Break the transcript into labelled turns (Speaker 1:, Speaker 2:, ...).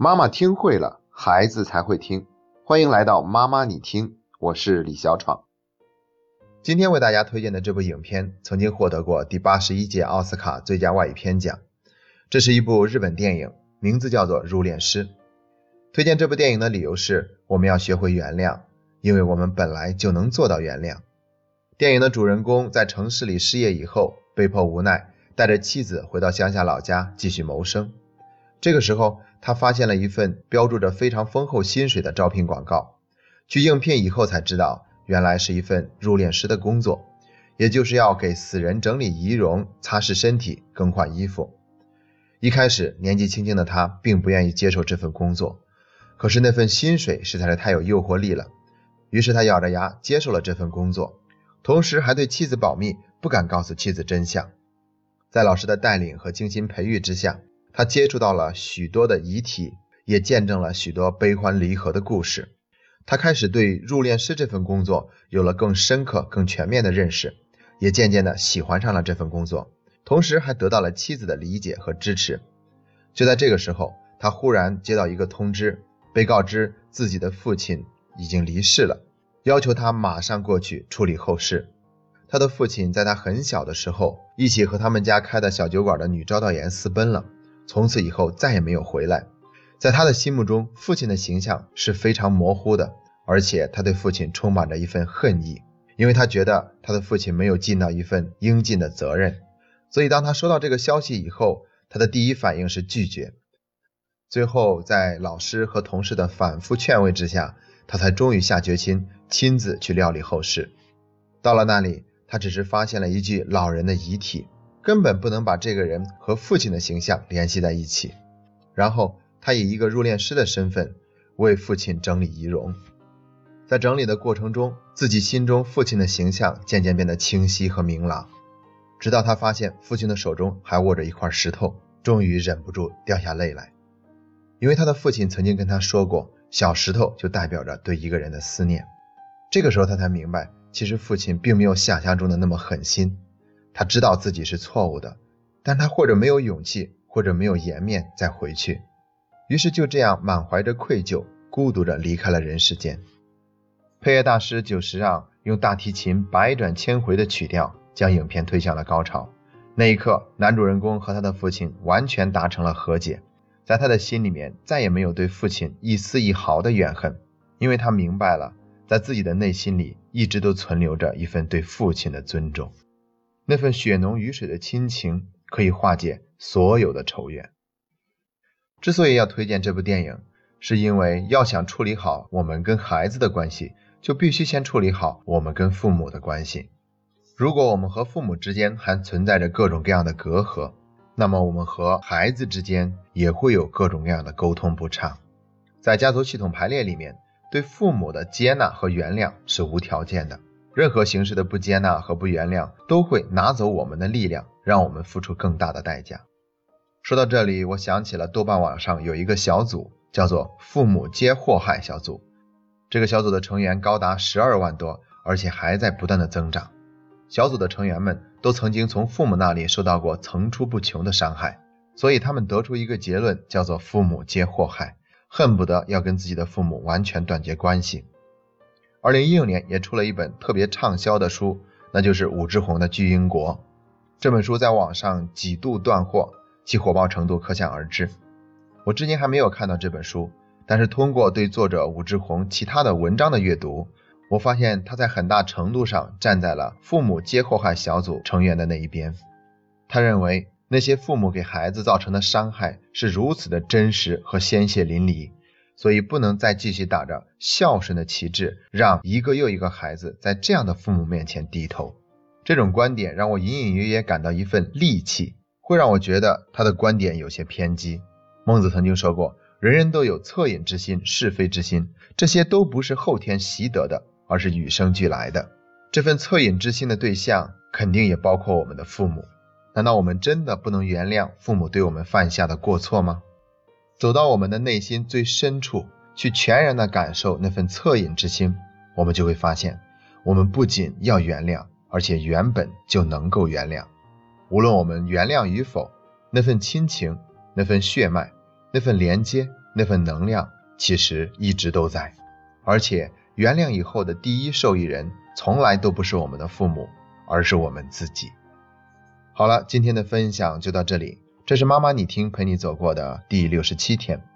Speaker 1: 妈妈听会了，孩子才会听。欢迎来到妈妈你听，我是李小闯。
Speaker 2: 今天为大家推荐的这部影片曾经获得过第八十一届奥斯卡最佳外语片奖。这是一部日本电影，名字叫做《入殓师》。推荐这部电影的理由是，我们要学会原谅，因为我们本来就能做到原谅。电影的主人公在城市里失业以后，被迫无奈。带着妻子回到乡下老家继续谋生。这个时候，他发现了一份标注着非常丰厚薪水的招聘广告。去应聘以后才知道，原来是一份入殓师的工作，也就是要给死人整理仪容、擦拭身体、更换衣服。一开始，年纪轻轻的他并不愿意接受这份工作，可是那份薪水实在是太有诱惑力了。于是他咬着牙接受了这份工作，同时还对妻子保密，不敢告诉妻子真相。在老师的带领和精心培育之下，他接触到了许多的遗体，也见证了许多悲欢离合的故事。他开始对入殓师这份工作有了更深刻、更全面的认识，也渐渐的喜欢上了这份工作，同时还得到了妻子的理解和支持。就在这个时候，他忽然接到一个通知，被告知自己的父亲已经离世了，要求他马上过去处理后事。他的父亲在他很小的时候，一起和他们家开的小酒馆的女招待员私奔了，从此以后再也没有回来。在他的心目中，父亲的形象是非常模糊的，而且他对父亲充满着一份恨意，因为他觉得他的父亲没有尽到一份应尽的责任。所以，当他收到这个消息以后，他的第一反应是拒绝。最后，在老师和同事的反复劝慰之下，他才终于下决心亲自去料理后事。到了那里。他只是发现了一具老人的遗体，根本不能把这个人和父亲的形象联系在一起。然后，他以一个入殓师的身份为父亲整理仪容，在整理的过程中，自己心中父亲的形象渐渐变得清晰和明朗。直到他发现父亲的手中还握着一块石头，终于忍不住掉下泪来，因为他的父亲曾经跟他说过，小石头就代表着对一个人的思念。这个时候，他才明白。其实父亲并没有想象中的那么狠心，他知道自己是错误的，但他或者没有勇气，或者没有颜面再回去，于是就这样满怀着愧疚，孤独着离开了人世间。配乐大师久石让用大提琴百转千回的曲调，将影片推向了高潮。那一刻，男主人公和他的父亲完全达成了和解，在他的心里面再也没有对父亲一丝一毫的怨恨，因为他明白了。在自己的内心里，一直都存留着一份对父亲的尊重，那份血浓于水的亲情可以化解所有的仇怨。之所以要推荐这部电影，是因为要想处理好我们跟孩子的关系，就必须先处理好我们跟父母的关系。如果我们和父母之间还存在着各种各样的隔阂，那么我们和孩子之间也会有各种各样的沟通不畅。在家族系统排列里面。对父母的接纳和原谅是无条件的，任何形式的不接纳和不原谅都会拿走我们的力量，让我们付出更大的代价。说到这里，我想起了豆瓣网上有一个小组，叫做“父母皆祸害小组”。这个小组的成员高达十二万多，而且还在不断的增长。小组的成员们都曾经从父母那里受到过层出不穷的伤害，所以他们得出一个结论，叫做“父母皆祸害”。恨不得要跟自己的父母完全断绝关系。二零一六年也出了一本特别畅销的书，那就是武志红的《巨婴国》。这本书在网上几度断货，其火爆程度可想而知。我至今还没有看到这本书，但是通过对作者武志红其他的文章的阅读，我发现他在很大程度上站在了父母皆祸害小组成员的那一边。他认为。那些父母给孩子造成的伤害是如此的真实和鲜血淋漓，所以不能再继续打着孝顺的旗帜，让一个又一个孩子在这样的父母面前低头。这种观点让我隐隐约约感到一份戾气，会让我觉得他的观点有些偏激。孟子曾经说过：“人人都有恻隐之心、是非之心，这些都不是后天习得的，而是与生俱来的。这份恻隐之心的对象，肯定也包括我们的父母。”难道我们真的不能原谅父母对我们犯下的过错吗？走到我们的内心最深处去全然的感受那份恻隐之心我们就会发现我们不仅要原谅而且原本就能够原谅。无论我们原谅与否那份亲情那份血脉那份连接那份能量其实一直都在。而且原谅以后的第一受益人从来都不是我们的父母而是我们自己。好了今天的分享就到这里。这是妈妈你听陪你走过的第六十七天。